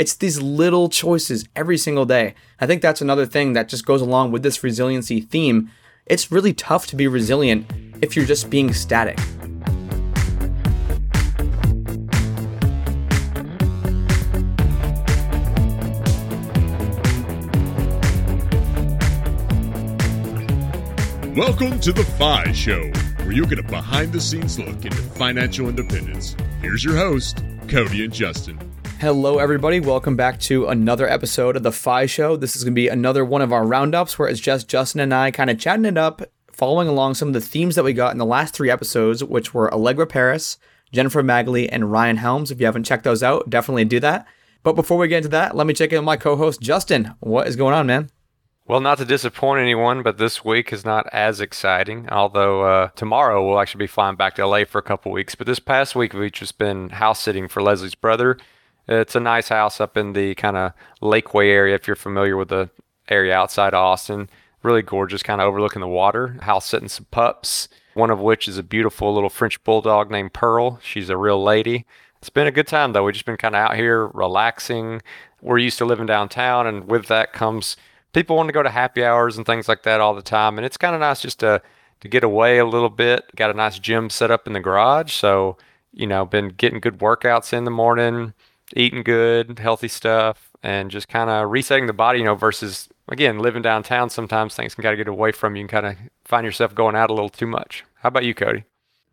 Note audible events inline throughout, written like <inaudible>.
It's these little choices every single day. I think that's another thing that just goes along with this resiliency theme. It's really tough to be resilient if you're just being static. Welcome to the FI Show, where you'll get a behind the scenes look into financial independence. Here's your host, Cody and Justin. Hello, everybody. Welcome back to another episode of the FI Show. This is going to be another one of our roundups where it's just Justin and I kind of chatting it up, following along some of the themes that we got in the last three episodes, which were Allegra Paris, Jennifer Magley, and Ryan Helms. If you haven't checked those out, definitely do that. But before we get into that, let me check in with my co host, Justin. What is going on, man? Well, not to disappoint anyone, but this week is not as exciting. Although uh, tomorrow we'll actually be flying back to LA for a couple weeks. But this past week we've just been house sitting for Leslie's brother. It's a nice house up in the kind of Lakeway area, if you're familiar with the area outside Austin. Really gorgeous, kind of overlooking the water. House sitting some pups, one of which is a beautiful little French bulldog named Pearl. She's a real lady. It's been a good time though. We've just been kind of out here relaxing. We're used to living downtown, and with that comes people want to go to happy hours and things like that all the time, and it's kind of nice just to to get away a little bit. Got a nice gym set up in the garage, so you know, been getting good workouts in the morning, eating good, healthy stuff, and just kind of resetting the body. You know, versus again living downtown. Sometimes things can kind of get away from you and kind of find yourself going out a little too much. How about you, Cody?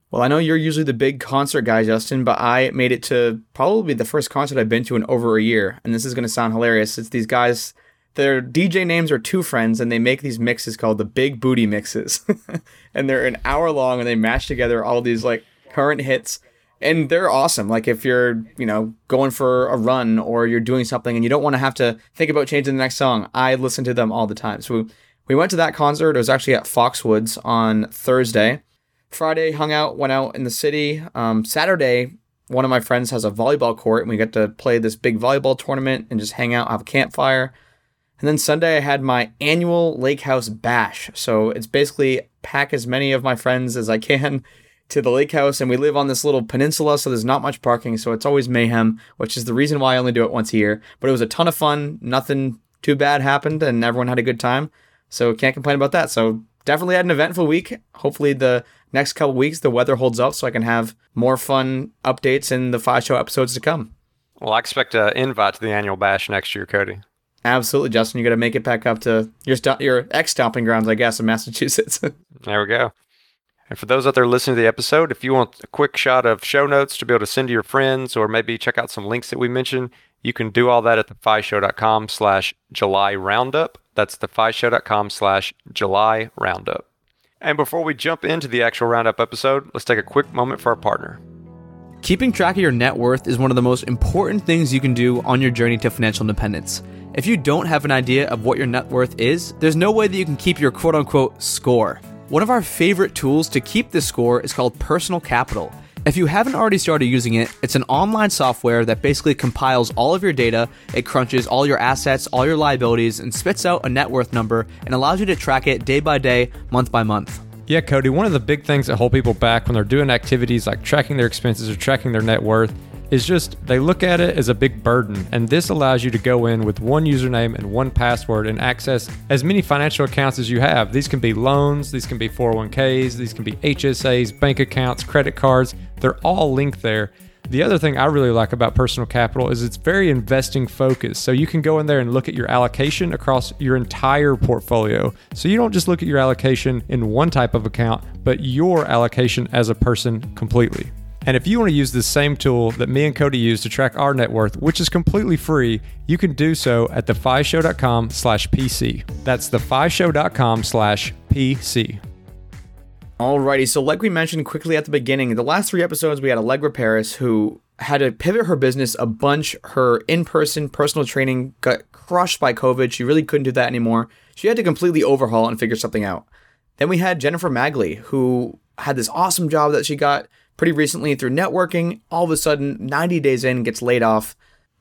Well, I know you're usually the big concert guy, Justin, but I made it to probably the first concert I've been to in over a year. And this is going to sound hilarious. It's these guys their DJ names are two friends, and they make these mixes called the Big Booty Mixes, <laughs> and they're an hour long, and they mash together all these like current hits, and they're awesome. Like if you're you know going for a run or you're doing something and you don't want to have to think about changing the next song, I listen to them all the time. So we, we went to that concert. It was actually at Foxwoods on Thursday. Friday hung out, went out in the city. Um, Saturday, one of my friends has a volleyball court, and we got to play this big volleyball tournament and just hang out, have a campfire. And then Sunday, I had my annual Lake House Bash. So it's basically pack as many of my friends as I can to the lake house. And we live on this little peninsula, so there's not much parking. So it's always mayhem, which is the reason why I only do it once a year. But it was a ton of fun. Nothing too bad happened, and everyone had a good time. So can't complain about that. So definitely had an eventful week. Hopefully, the next couple weeks, the weather holds up so I can have more fun updates in the FI Show episodes to come. Well, I expect an invite to the annual bash next year, Cody. Absolutely, Justin. You got to make it back up to your st- your ex stomping grounds, I guess, in Massachusetts. <laughs> there we go. And for those out there listening to the episode, if you want a quick shot of show notes to be able to send to your friends or maybe check out some links that we mentioned, you can do all that at thefishow.com slash July Roundup. That's thefishow.com slash July Roundup. And before we jump into the actual Roundup episode, let's take a quick moment for our partner. Keeping track of your net worth is one of the most important things you can do on your journey to financial independence. If you don't have an idea of what your net worth is, there's no way that you can keep your quote unquote score. One of our favorite tools to keep this score is called Personal Capital. If you haven't already started using it, it's an online software that basically compiles all of your data, it crunches all your assets, all your liabilities, and spits out a net worth number and allows you to track it day by day, month by month. Yeah, Cody, one of the big things that hold people back when they're doing activities like tracking their expenses or tracking their net worth is just they look at it as a big burden. And this allows you to go in with one username and one password and access as many financial accounts as you have. These can be loans, these can be 401ks, these can be HSAs, bank accounts, credit cards. They're all linked there. The other thing I really like about personal capital is it's very investing focused. So you can go in there and look at your allocation across your entire portfolio. So you don't just look at your allocation in one type of account, but your allocation as a person completely. And if you want to use the same tool that me and Cody use to track our net worth, which is completely free, you can do so at thefishow.com slash PC. That's thefishow.com slash PC. Alrighty, so like we mentioned quickly at the beginning, the last three episodes we had Allegra Paris who had to pivot her business a bunch. Her in-person personal training got crushed by COVID. She really couldn't do that anymore. She had to completely overhaul and figure something out. Then we had Jennifer Magley, who had this awesome job that she got pretty recently through networking. All of a sudden, 90 days in, gets laid off.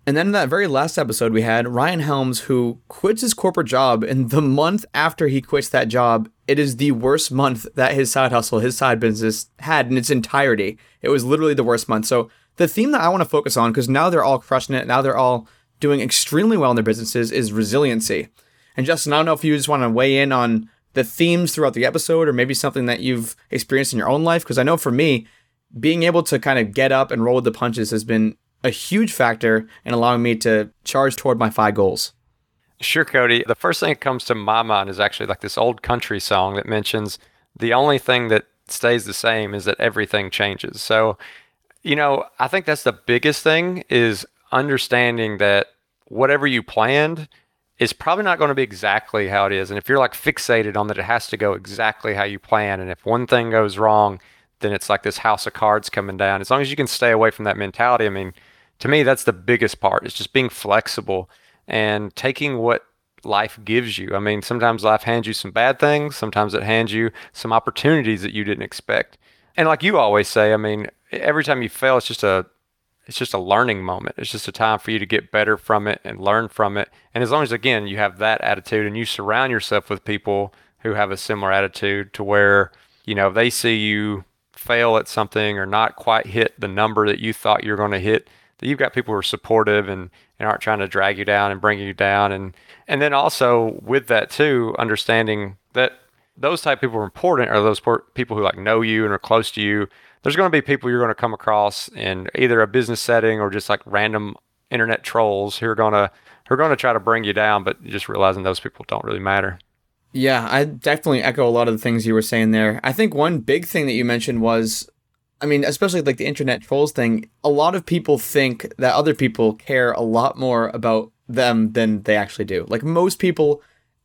And then in that very last episode, we had Ryan Helms, who quits his corporate job. And the month after he quits that job, it is the worst month that his side hustle, his side business had in its entirety. It was literally the worst month. So, the theme that I want to focus on, because now they're all crushing it, now they're all doing extremely well in their businesses is resiliency. And Justin, I don't know if you just want to weigh in on the themes throughout the episode or maybe something that you've experienced in your own life. Because I know for me, being able to kind of get up and roll with the punches has been a huge factor in allowing me to charge toward my FI goals. Sure, Cody. The first thing that comes to my mind is actually like this old country song that mentions the only thing that stays the same is that everything changes. So, you know, I think that's the biggest thing is understanding that whatever you planned is probably not going to be exactly how it is. And if you're like fixated on that it has to go exactly how you plan, and if one thing goes wrong, then it's like this house of cards coming down. As long as you can stay away from that mentality, I mean, to me, that's the biggest part. It's just being flexible and taking what life gives you. I mean, sometimes life hands you some bad things, sometimes it hands you some opportunities that you didn't expect. And like you always say, I mean, every time you fail, it's just a it's just a learning moment. It's just a time for you to get better from it and learn from it. And as long as again you have that attitude and you surround yourself with people who have a similar attitude to where, you know, they see you fail at something or not quite hit the number that you thought you were going to hit, that you've got people who are supportive and, and aren't trying to drag you down and bring you down. And, and then also with that too, understanding that those type of people are important are those people who like know you and are close to you. There's going to be people you're going to come across in either a business setting or just like random internet trolls who are going to who are going to try to bring you down, but just realizing those people don't really matter. Yeah, I definitely echo a lot of the things you were saying there. I think one big thing that you mentioned was I mean, especially like the internet trolls thing, a lot of people think that other people care a lot more about them than they actually do. Like most people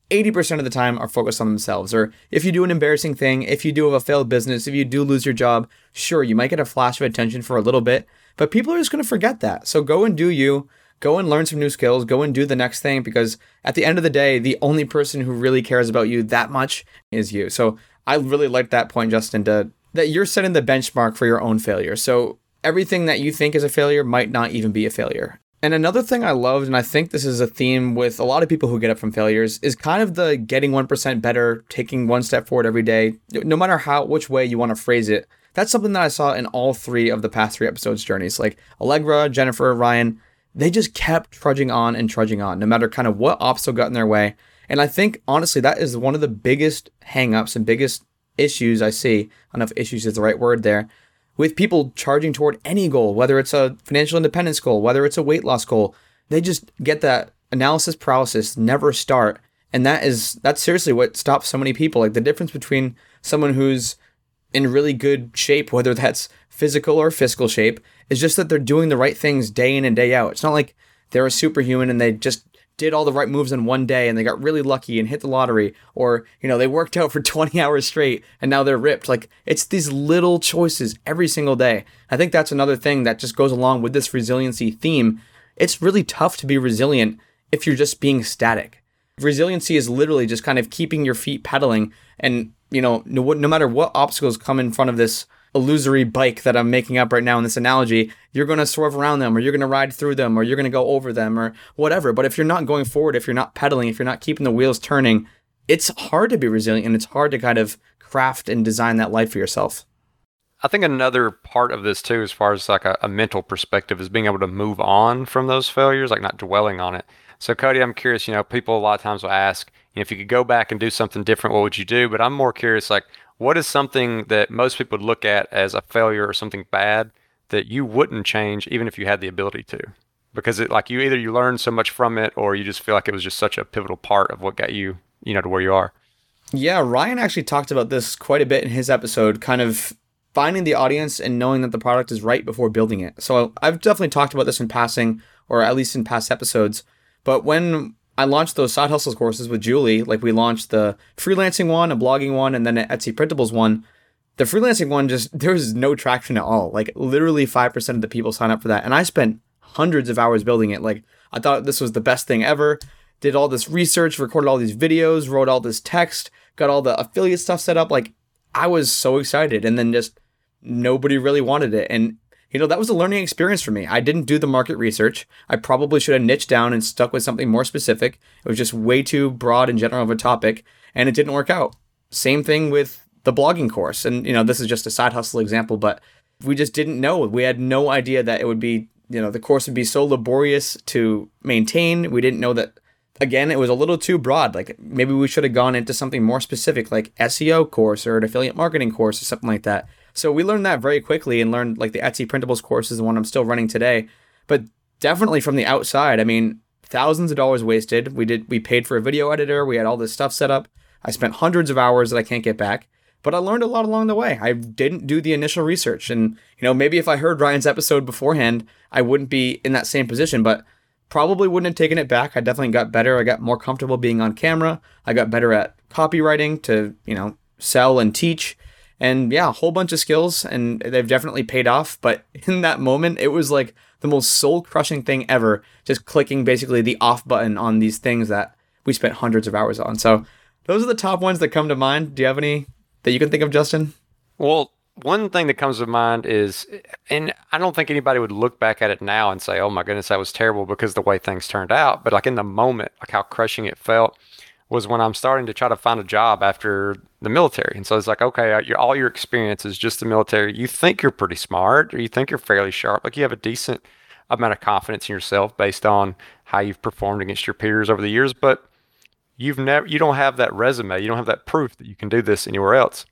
80% of the time are focused on themselves. Or if you do an embarrassing thing, if you do have a failed business, if you do lose your job, sure, you might get a flash of attention for a little bit, but people are just going to forget that. So go and do you. Go and learn some new skills. Go and do the next thing because at the end of the day, the only person who really cares about you that much is you. So I really like that point, Justin, to, that you're setting the benchmark for your own failure. So everything that you think is a failure might not even be a failure. And another thing I loved, and I think this is a theme with a lot of people who get up from failures, is kind of the getting 1% better, taking one step forward every day, no matter how, which way you want to phrase it. That's something that I saw in all three of the past three episodes' journeys. Like Allegra, Jennifer, Ryan, they just kept trudging on and trudging on, no matter kind of what obstacle got in their way. And I think, honestly, that is one of the biggest hangups and biggest issues I see. I don't know if issues is the right word there, with people charging toward any goal, whether it's a financial independence goal, whether it's a weight loss goal. They just get that analysis paralysis, never start. And that is that's seriously what stops so many people. Like the difference between someone who's in really good shape, whether that's physical or fiscal shape, is just that they're doing the right things day in and day out. It's not like they're a superhuman and they just did all the right moves in one day and they got really lucky and hit the lottery or you know they worked out for <laughs> 20 hours straight and now they're ripped. Like it's these little choices every single day. I think that's another thing that just goes along with this resiliency theme. It's really tough to be resilient if you're just being static. Resiliency is literally just kind of keeping your feet pedaling and you know no, no matter what obstacles come in front of this illusory bike that I'm making up right now in this analogy, you're going to swerve around them or you're going to ride through them or you're going to go over them or whatever. But if you're not going forward, if you're not pedaling, if you're not keeping the wheels turning, it's hard to be resilient and it's hard to kind of craft and design that life for yourself. I think another part of this too, as far as like a, a mental perspective, is being able to move on from those failures, like not dwelling on it. So, Cody, I'm curious. You know, people a lot of times will ask, if you could go back and do something different, what would you do? But I'm more curious, like, what is something that most people would look at as a failure or something bad that you wouldn't change even if you had the ability to? Because it like you either you learn so much from it or you just feel like it was just such a pivotal part of what got you, you know, to where you are. Yeah, Ryan actually talked about this quite a bit in his episode, kind of finding the audience and knowing that the product is right before building it. So I've definitely talked about this in passing, or at least in past episodes. But when I launched those side hustles courses with Julie. Like we launched the freelancing one, a blogging one, and then an Etsy printables one. The freelancing one just <laughs> there was no traction at all. Like literally five percent of the people sign up for that, and I spent hundreds of hours building it. Like I thought this was the best thing ever. Did all this research, recorded all these videos, wrote all this text, got all the affiliate stuff set up. Like I was so excited, and then just nobody really wanted it. And you know, that was a learning experience for me. I didn't do the market research. I probably should have niched down and stuck with something more specific. It was just way too broad and general of a topic, and it didn't work out. Same thing with the blogging course. And, you know, this is just a side hustle example, but we just didn't know. We had no idea that it would be you know the course would be so laborious to maintain. We didn't know that. Again, it was a little too broad. Like maybe we should have gone into something more specific, like SEO course or an affiliate marketing course or something like that. So we learned that very quickly and learned like the Etsy printables course is the one I'm still running today. But definitely from the outside, I mean, thousands of dollars wasted. We did we paid for a video editor, we had all this stuff set up. I spent hundreds of hours that I can't get back but I learned a lot along the way. I didn't do the initial research. And, you know, maybe if I heard Ryan's episode beforehand, I wouldn't be in that same position, but probably wouldn't have taken it back. I definitely got better. I got more comfortable being on camera. I got better at copywriting to, you know, sell and teach. And yeah, a whole bunch of skills, and they've definitely paid off. But <laughs> in that moment, it was like the most soul crushing thing ever, just clicking basically the off button on these things that we spent hundreds of hours on. So those are the top ones that come to mind. Do you have any that you can think of, Justin? Well, one thing that comes to mind is, and I don't think anybody would look back at it now and say, "Oh my goodness, that was terrible," because the way things turned out. But like in the moment, like how crushing it felt was when I'm starting to try to find a job after the military. And so it's like, okay, all your experience is just the military. You think you're pretty smart, or you think you're fairly sharp, like you have a decent amount of confidence in yourself based on how you've performed against your peers over the years, but you've never you don't have that resume. You don't have that proof that you can do this anywhere else.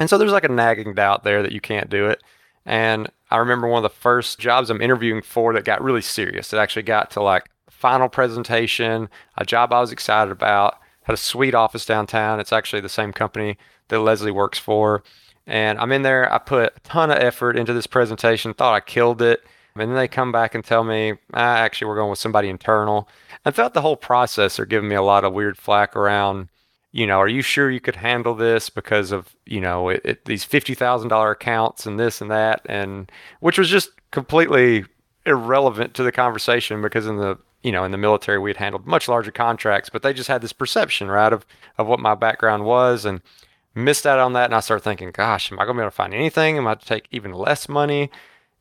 And so there's like a nagging doubt there that you can't do it. And i remember one of the first jobs i'm interviewing for that got really serious. It actually got to like final presentation a job i was excited about had a sweet office downtown. It's actually the same company that leslie works for. And i'm in there. I put a ton of effort into this presentation thought i killed it. And then they come back and tell me ah, actually we're going with somebody internal. And throughout the whole process, they're giving me a lot of weird flack around, you know, are you sure you could handle this because of, you know, it, it, these $50,000 accounts and this and that, and which was just completely irrelevant to the conversation because in the, you know, in the military, we had handled much larger contracts, but they just had this perception, right, of, of what my background was. And, missed out on that and I started thinking, gosh, am I going to be able to find anything? Am I to take even less money?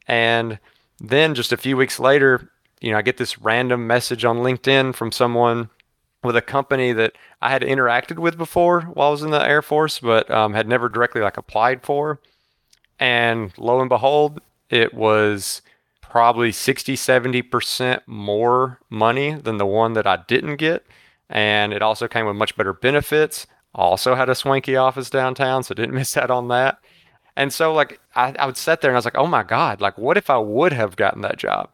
And then just a few weeks later, you know, I get this random message on LinkedIn from someone with a company that I had interacted with before while I was in the Air Force, but um, had never directly like applied for. And lo and behold, it was probably 60, 70% more money than the one that I didn't get. And it also came with much better benefits. Also had a swanky office downtown, so didn't <laughs> miss out on that. And so like I, I would sit there and I was like, oh my God, like what if I would have gotten that job?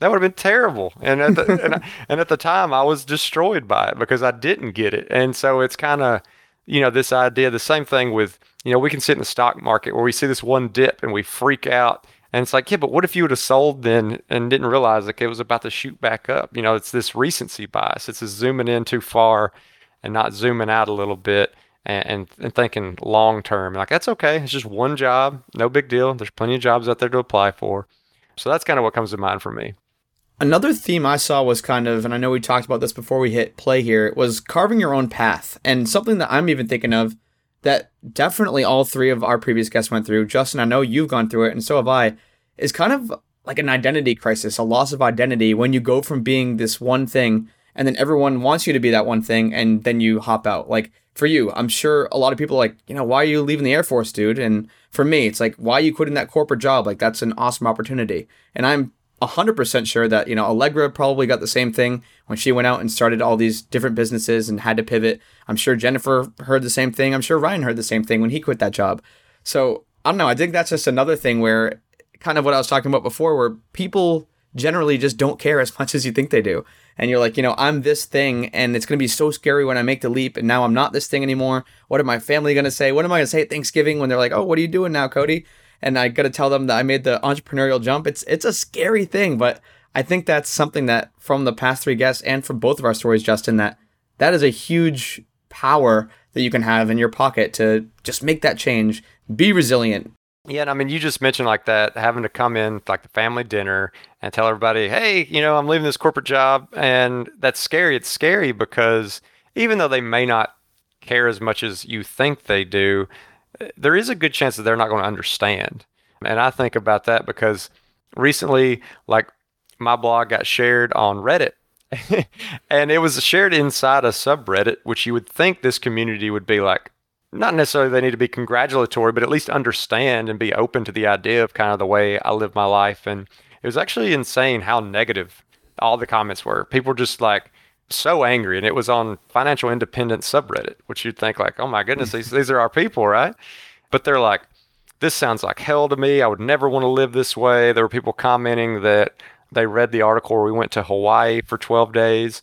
That would have been terrible. And at the, <laughs> and, and, at the time, I was destroyed by it because I didn't get it. And so it's kind of, you know, this idea, the same thing with, you know, we can sit in the stock market where we see this one dip and we freak out. And it's like, yeah, but what if you would have sold then and didn't realize like it was about to shoot back up? You know, it's this recency bias. It's just zooming in too far and not zooming out a little bit and, and, and thinking long term. Like, that's okay. It's just one job. No big deal. There's plenty of jobs out there to apply for. So that's kind of what comes to mind for me. Another theme I saw was kind of, and I know we talked about this before we hit play here, was carving your own path. And something that I'm even thinking of that definitely all three of our previous guests went through. Justin, I know you've gone through it, and so have I, is kind of like an identity crisis, a loss of identity when you go from being this one thing and then everyone wants you to be that one thing and then you hop out. Like for you, I'm sure a lot of people like, you know, why are you leaving the Air Force, dude? And for me, it's like, why are you quitting that corporate job? Like that's an awesome opportunity. And I'm 100% sure that, you know, Allegra probably got the same thing when she went out and started all these different businesses and had to pivot. I'm sure Jennifer heard the same thing. I'm sure Ryan heard the same thing when he quit that job. So I don't know. I think that's just another thing where kind of what I was talking about before, where people generally just don't care as <laughs> much as you think they do. And you're like, you know, I'm this thing and it's going to be so scary when I make the leap and now I'm not this thing anymore. What are my family going to say? What am I going to say at Thanksgiving when they're like, oh, what are you doing now, Cody? And I got to tell them that I made the entrepreneurial jump. It's it's a scary thing, but I think that's something that from the past three guests and from both of our stories, Justin, that that is a huge power that you can have in your pocket to just make that change, be resilient. Yeah, and I mean, you just mentioned like that having to come in like the family dinner and tell everybody, "Hey, you know, I'm leaving this corporate job," and that's scary. It's scary because even though they may not care as much as you think they do, there is a good chance that they're not going to understand. And I think about that because recently, like my blog got shared on Reddit <laughs> and it was shared inside a subreddit, which you would think this community would be like, not necessarily they need to be congratulatory, but at least understand and be open to the idea of kind of the way I live my life. And it was actually insane how negative all the comments were. People just like so angry, and it was on financial independence subreddit, which you'd think like, oh my goodness, these these are our people, right? But they're like, this sounds like hell to me. I would never want to live this way. There were people commenting that they read the article where we went to Hawaii for 12 days.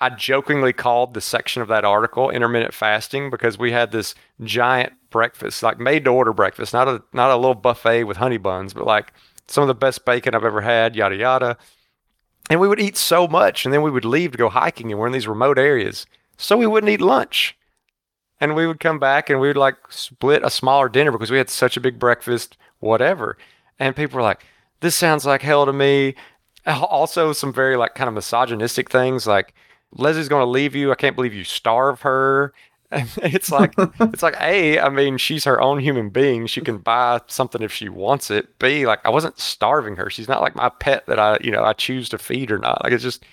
I jokingly called the section of that article intermittent fasting because we had this giant breakfast, like made to order breakfast, not a not a little buffet with honey buns, but like some of the best bacon I've ever had, yada yada. And we would eat so much, and then we would leave to go hiking, and we're in these remote areas, so we wouldn't eat lunch. And we would come back and we would like split a smaller dinner because we had such a big breakfast, whatever. And people were like, "This sounds like hell to me." <laughs> Also, some very like kind of misogynistic things like Leslie's going to leave you. I can't believe you starve her. <laughs> it's like it's like a i mean she's her own human being. She can buy something if she wants it. B like i wasn't starving her. She's not like my pet that i you know i choose to feed or not. Like it's just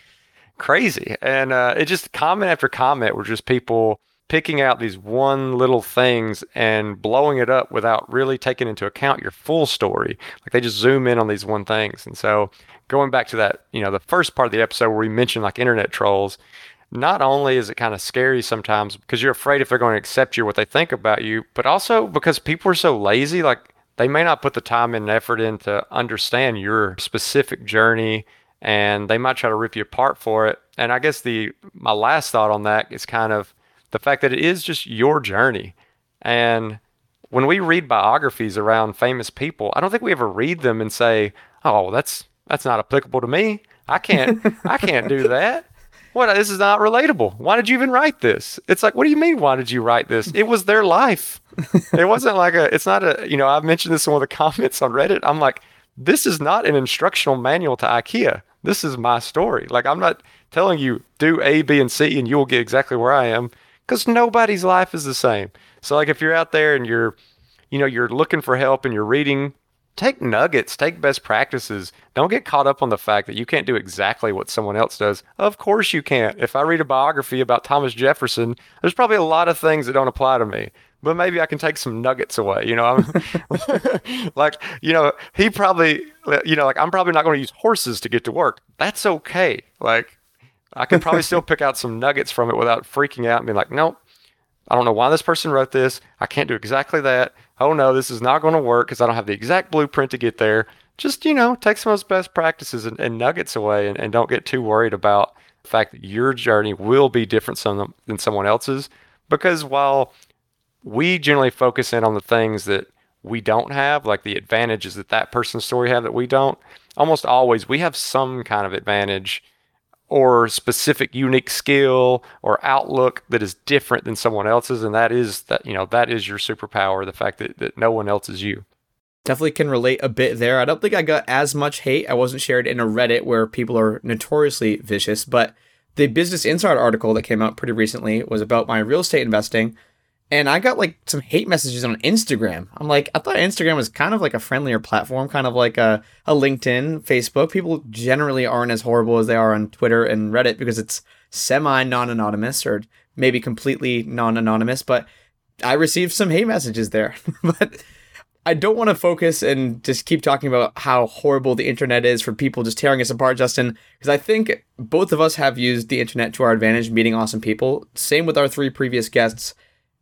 crazy. And uh it just comment after comment were just people picking out these one little things and blowing it up without really taking into account your full story. Like they just zoom in on these one things. And so going back to that you know the first part of the episode where we mentioned like internet trolls not only is it kind of scary sometimes because you're afraid if they're going to accept you what they think about you, but also because people are so lazy, like they may not put the time and effort in to understand your specific journey and they might try to rip you apart for it. And I guess the my last thought on that is kind of the fact that it is just your journey. And when we read biographies around famous people, I don't think we ever read them and say, "Oh, that's that's not applicable to me. I can't I can't do that." What? This is not relatable. Why did you even write this? It's like what do you mean why did you write this? It was their life. <laughs> It wasn't like a it's not a you know i've mentioned this in one of the <laughs> comments on reddit. I'm like this is not an instructional manual to ikea. This is my story. Like i'm not telling you do a b and c and you will get exactly where i am because nobody's life is the same. So like if you're out there and you're you know you're looking for help and you're reading take nuggets, take best practices. Don't get caught up on the fact that you can't do exactly what someone else does. Of course you can't. If I read a biography about Thomas Jefferson, there's probably a lot of things that don't apply to me. But maybe I can take some nuggets away, you know. <laughs> Like, you know, he probably, you know, like I'm probably not going to use horses to get to work. That's okay. Like, I can probably still pick out some nuggets from it without freaking out and being like, nope, I don't know why this person wrote this. I can't do exactly that oh no, this is not going to work because I don't have the exact blueprint to get there. Just, you know, take some of those best practices and, and nuggets away and, and, don't get too worried about the fact that your journey will be different some, than someone else's. Because while we generally focus in on the things that we don't have, like the advantages that that person's story have that we don't, almost always we have some kind of advantage or specific unique skill or outlook that is different than someone else's and that is that you know that is your superpower the fact that, that no one else is you. Definitely can relate a bit there. I don't think i got as much hate. I wasn't shared in a reddit where people are notoriously vicious but the business insider article that came out pretty recently was about my real estate investing and I got like some hate messages on Instagram. I'm like, I thought Instagram was kind of like a friendlier platform, kind of like a, a LinkedIn, Facebook. People generally aren't as horrible as they are on Twitter and Reddit because it's semi non anonymous or maybe completely non anonymous. But I received some hate messages there. <laughs> but I don't want to focus and just keep talking about how horrible the internet is for people just tearing us apart, Justin, because I think both of us have used the internet to our advantage, meeting awesome people. Same with our three previous guests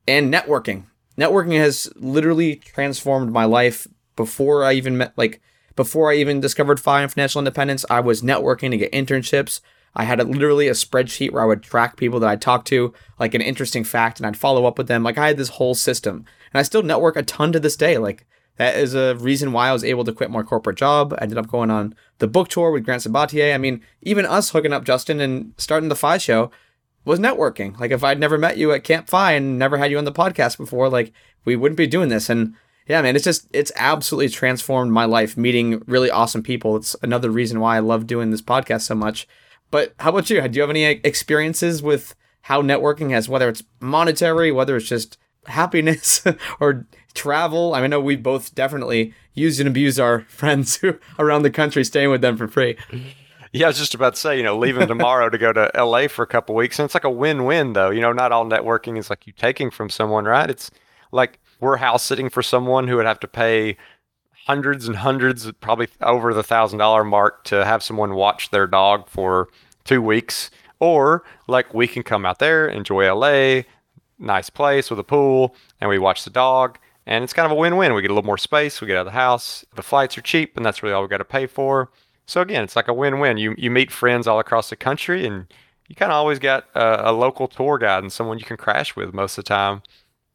and networking. Networking has literally transformed my life before I even met, like, before I even discovered FI and financial independence. I was networking to get internships. I had a, literally a spreadsheet where I would track people that I talked to, like an interesting fact, and I'd follow up with them. Like, I had this whole system. And I still network a ton to this day. Like, that is a reason why I was able to quit my corporate job. I ended up going on the book tour with Grant Sabatier. I mean, even us hooking up Justin and starting the FI show, was networking. Like if I'd never met you at Camp FI and never had you on the podcast before, like we wouldn't be doing this. And yeah, man, it's just it's absolutely transformed my life meeting really awesome people. It's another reason why I love doing this podcast so much. But how about you? Do you have any experiences with how networking has whether it's monetary, whether it's just happiness <laughs> or travel? I, mean, I know we've both definitely used and abused our <laughs> friends who <laughs> around the country staying with them for free. Yeah, I was just about to say, you know, leaving <laughs> tomorrow to go to LA for a couple weeks. And it's like a win win, though. You know, not all networking is like you taking from someone, right? It's like we're house sitting for someone who would have to pay hundreds and hundreds, probably over the thousand dollar mark to have someone watch their dog for two weeks. Or like we can come out there, enjoy LA, nice place with a pool, and we watch the dog. And it's kind of a win win. We get a little more space, we get out of the house, the flights are cheap, and that's really all we got to pay for. So again, it's like a win win. You, you meet friends all across the country, and you kind of always got a, a local tour guide and someone you can crash with most of the time.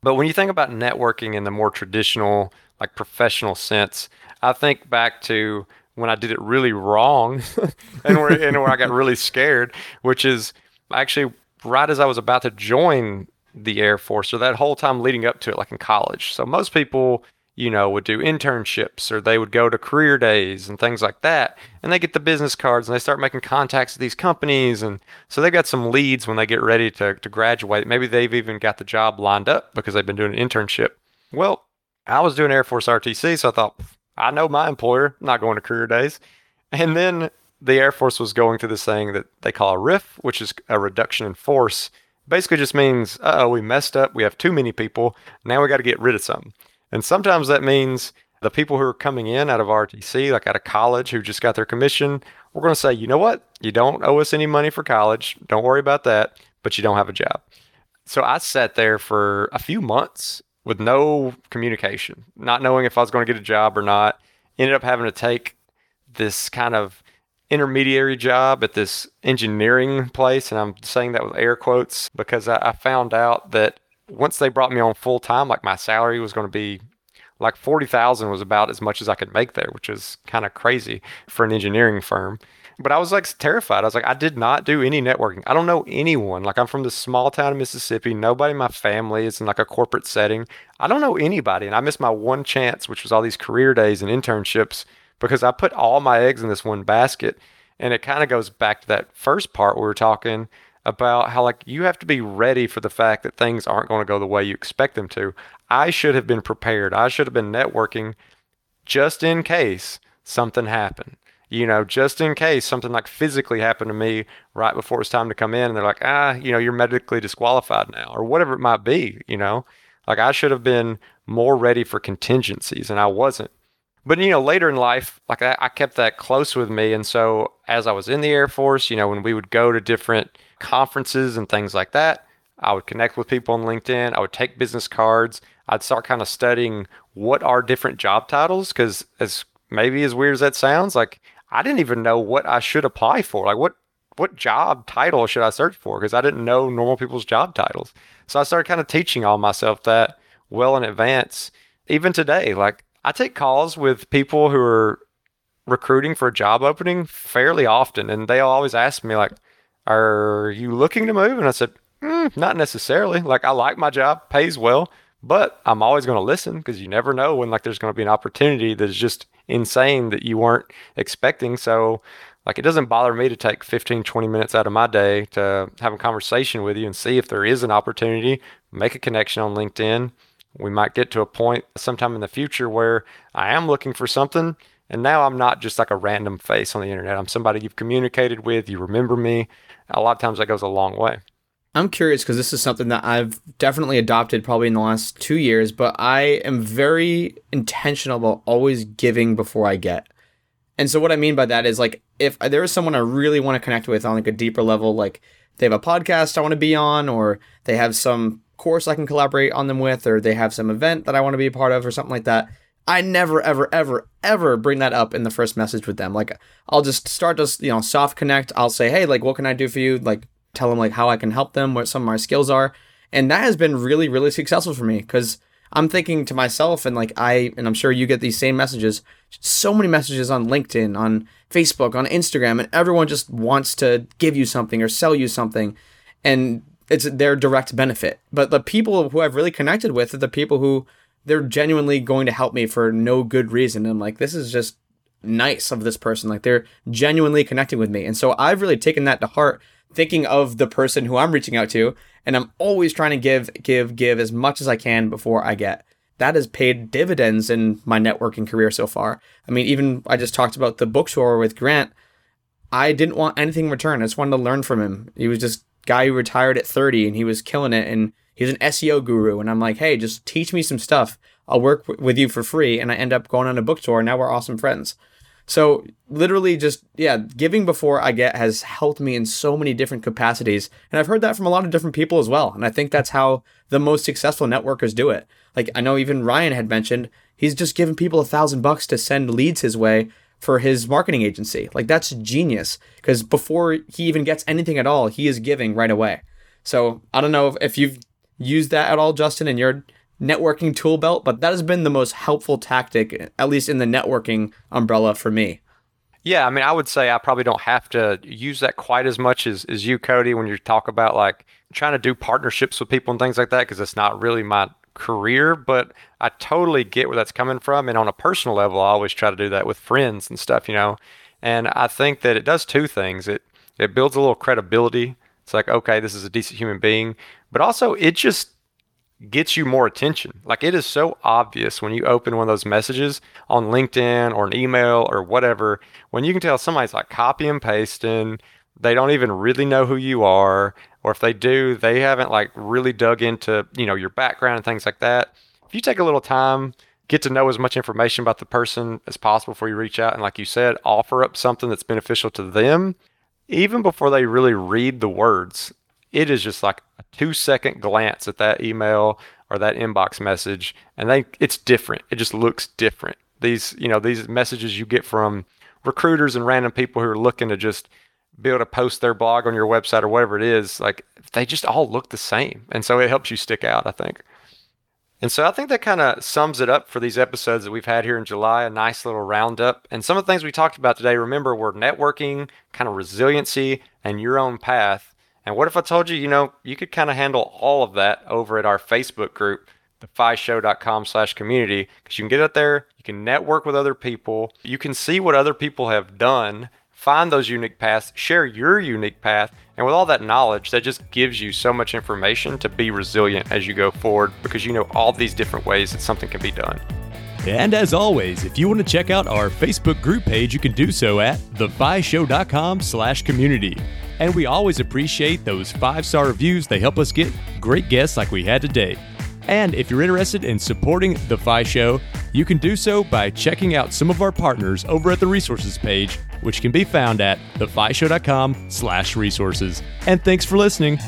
But when you think about networking in the more traditional, like professional sense, I think back to when I did it really wrong <laughs> and, where, and where I got really scared, which is actually right as I was about to join the Air Force or that whole time leading up to it, like in college. So most people, you know, would do internships or they would go to career days and things like that. And they get the business cards and they start making contacts with these companies. And so they got some leads when they get ready to, to graduate. Maybe they've even got the job lined up because they've been doing an internship. Well, I was doing Air Force ROTC, so I thought, I know my employer, I'm not going to career days. And then the Air Force was going through this thing that they call a RIF, which is a reduction in force. Basically, just means, uh oh, we messed up. We have too many people. Now we got to get rid of some. And sometimes that means the people who are coming in out of ROTC, like out of college, who just got their commission, we're going to say, you know what? You don't owe us any money for college. Don't worry about that, but you don't have a job. So I sat there for a few months with no communication, not knowing if I was going to get a job or not. Ended up having to take this kind of intermediary job at this engineering place. And I'm saying that with air quotes because I, I found out that once they brought me on full time, like my salary was going to be like 40,000 was about as much as I could make there, which is kind of crazy for an engineering firm. But I was like terrified. I was like, I did not do any networking. I don't know anyone. Like, I'm from this small town in Mississippi. Nobody in my family is in like a corporate setting. I don't know anybody. And I missed my one chance, which was all these career days and internships because I put all my eggs in this one basket. And it kind of goes back to that first part we were talking about how like you have to be ready for the fact that things aren't going to go the way you expect them to. I should have been prepared. I should have been networking just in case something happened you know, just in case something like physically happened to me right before it's time to come in and they're like, ah, you know, you're medically disqualified now or whatever it might be, you know, like I should have been more ready for contingencies and I wasn't. But, you know, later in life, like I, I kept that close with me. And so as I was in the Air Force, you know, when we would go to different conferences and things like that, I would connect with people on LinkedIn. I would take business cards. I'd start kind of studying what are different job titles because as maybe as weird as that sounds, like I didn't even know what I should apply for. Like what what job title should I search for? Because I didn't know normal people's job titles. So I started kind of teaching all myself that well in advance. Even today, like I take calls with people who are recruiting for a job opening fairly often, and they always ask me like, "Are you looking to move?" And I said, mm, "Not necessarily. Like I like my job, pays well." But I'm always going to listen because you never know when like there's going to be an opportunity that is just insane that you weren't expecting. So like it doesn't bother me to take 15 20 minutes out of my day to have a conversation with you and see if there is an opportunity, make a connection on LinkedIn. We might get to a point sometime in the future where I am looking for something and now I'm not just like a random face on the internet. I'm somebody you've communicated with, you remember me. A lot of times that goes a long way. I'm curious because this is something that I've definitely adopted probably in the last two years, but I am very intentional about always giving before I get. And so what I mean by that is like if there is someone I really want to connect with on like a deeper level, like they have a podcast I want to be on, or they have some course I can collaborate on them with, or they have some event that I want to be a part of, or something like that. I never, ever, ever, ever bring that up in the first message with them. Like, I'll just start to, you know, soft connect. I'll say, hey, like, what can I do for you? Like, tell them like how I can help them, what some of my skills are. And that has been really, really successful for me because I'm thinking to myself, and like I, and I'm sure you get these same messages, so many messages on LinkedIn, on Facebook, on Instagram, and everyone just wants to give you something or sell you something. And it's their direct benefit. But the people who I've really connected with are the people who they're genuinely going to help me for no good reason. And I'm like, this is just nice of this person. Like they're genuinely connecting with me. And so I've really taken that to heart thinking of the person who I'm reaching out to, and I'm always trying to give, give, give as much as I can before I get. That has paid dividends in my networking career so far. I mean, even I just talked about the bookstore with Grant. I didn't want anything in return. I just wanted to learn from him. He was just guy who retired at 30 and he was killing it and he's an SEO guru. And I'm like, hey, just teach me some stuff. I'll work w- with you for free, and I end up going on a book tour. And now we're awesome friends. So literally just yeah, giving before I get has helped me in so many different capacities. And I've heard that from a lot of different people as well. And I think that's how the most successful networkers do it. Like I know even Ryan had mentioned, he's just giving people a thousand bucks to send leads his way for his marketing agency. Like that's genius because before he even gets anything at all, he is giving right away. So I don't know if you've used that at all, Justin, in your networking tool belt, but that has been the most helpful tactic, at least in the networking umbrella for me. Yeah, I mean, I would say I probably don't have to use that quite as much as, as you, Cody, when you talk about like trying to do partnerships with people and things like that, because it's not really my career, but I totally get where that's coming from. And on a personal level, I always try to do that with friends and stuff, you know. And I think that it does two things. It it builds a little credibility. It's like, okay, this is a decent human being, but also it just gets you more attention. Like it is so obvious when you open one of those messages on LinkedIn or an email or whatever, when you can tell somebody's like copy and pasting, they don't even really know who you are, or if they do, they haven't like really dug into, you know, your background and things like that. If you take a little time, get to know as much information about the person as possible before you reach out and like you said, offer up something that's beneficial to them even before they really read the words it is just like a two second glance at that email or that inbox message and they it's different. It just looks different. These you know these messages you get from recruiters and random people who are looking to just be able to post their blog on your website or whatever it is like they just all look the same and so it helps you stick out i think and so I think that kind of sums it up for these episodes that we've had here in July, a nice little roundup. And some of the things we talked about today, remember, were networking, kind of resiliency, and your own path. And what if I told you, you know, you could kind of handle all of that over at our Facebook group, thefishow.com slash community, because you can get out there, you can network with other people, you can see what other people have done, find those unique paths, share your unique path, and with all that knowledge, that just gives you so much information to be resilient as you go forward because you know all these different ways that something can be done. And as always, if you want to check out our Facebook group page, you can do so at thefishow.com slash community. And we always appreciate those five-star reviews. They help us get great guests like we had today. And if you're interested in supporting The Fi Show, you can do so by checking out some of our partners over at the resources page, which can be found at thefishow.com slash resources. And thanks for listening.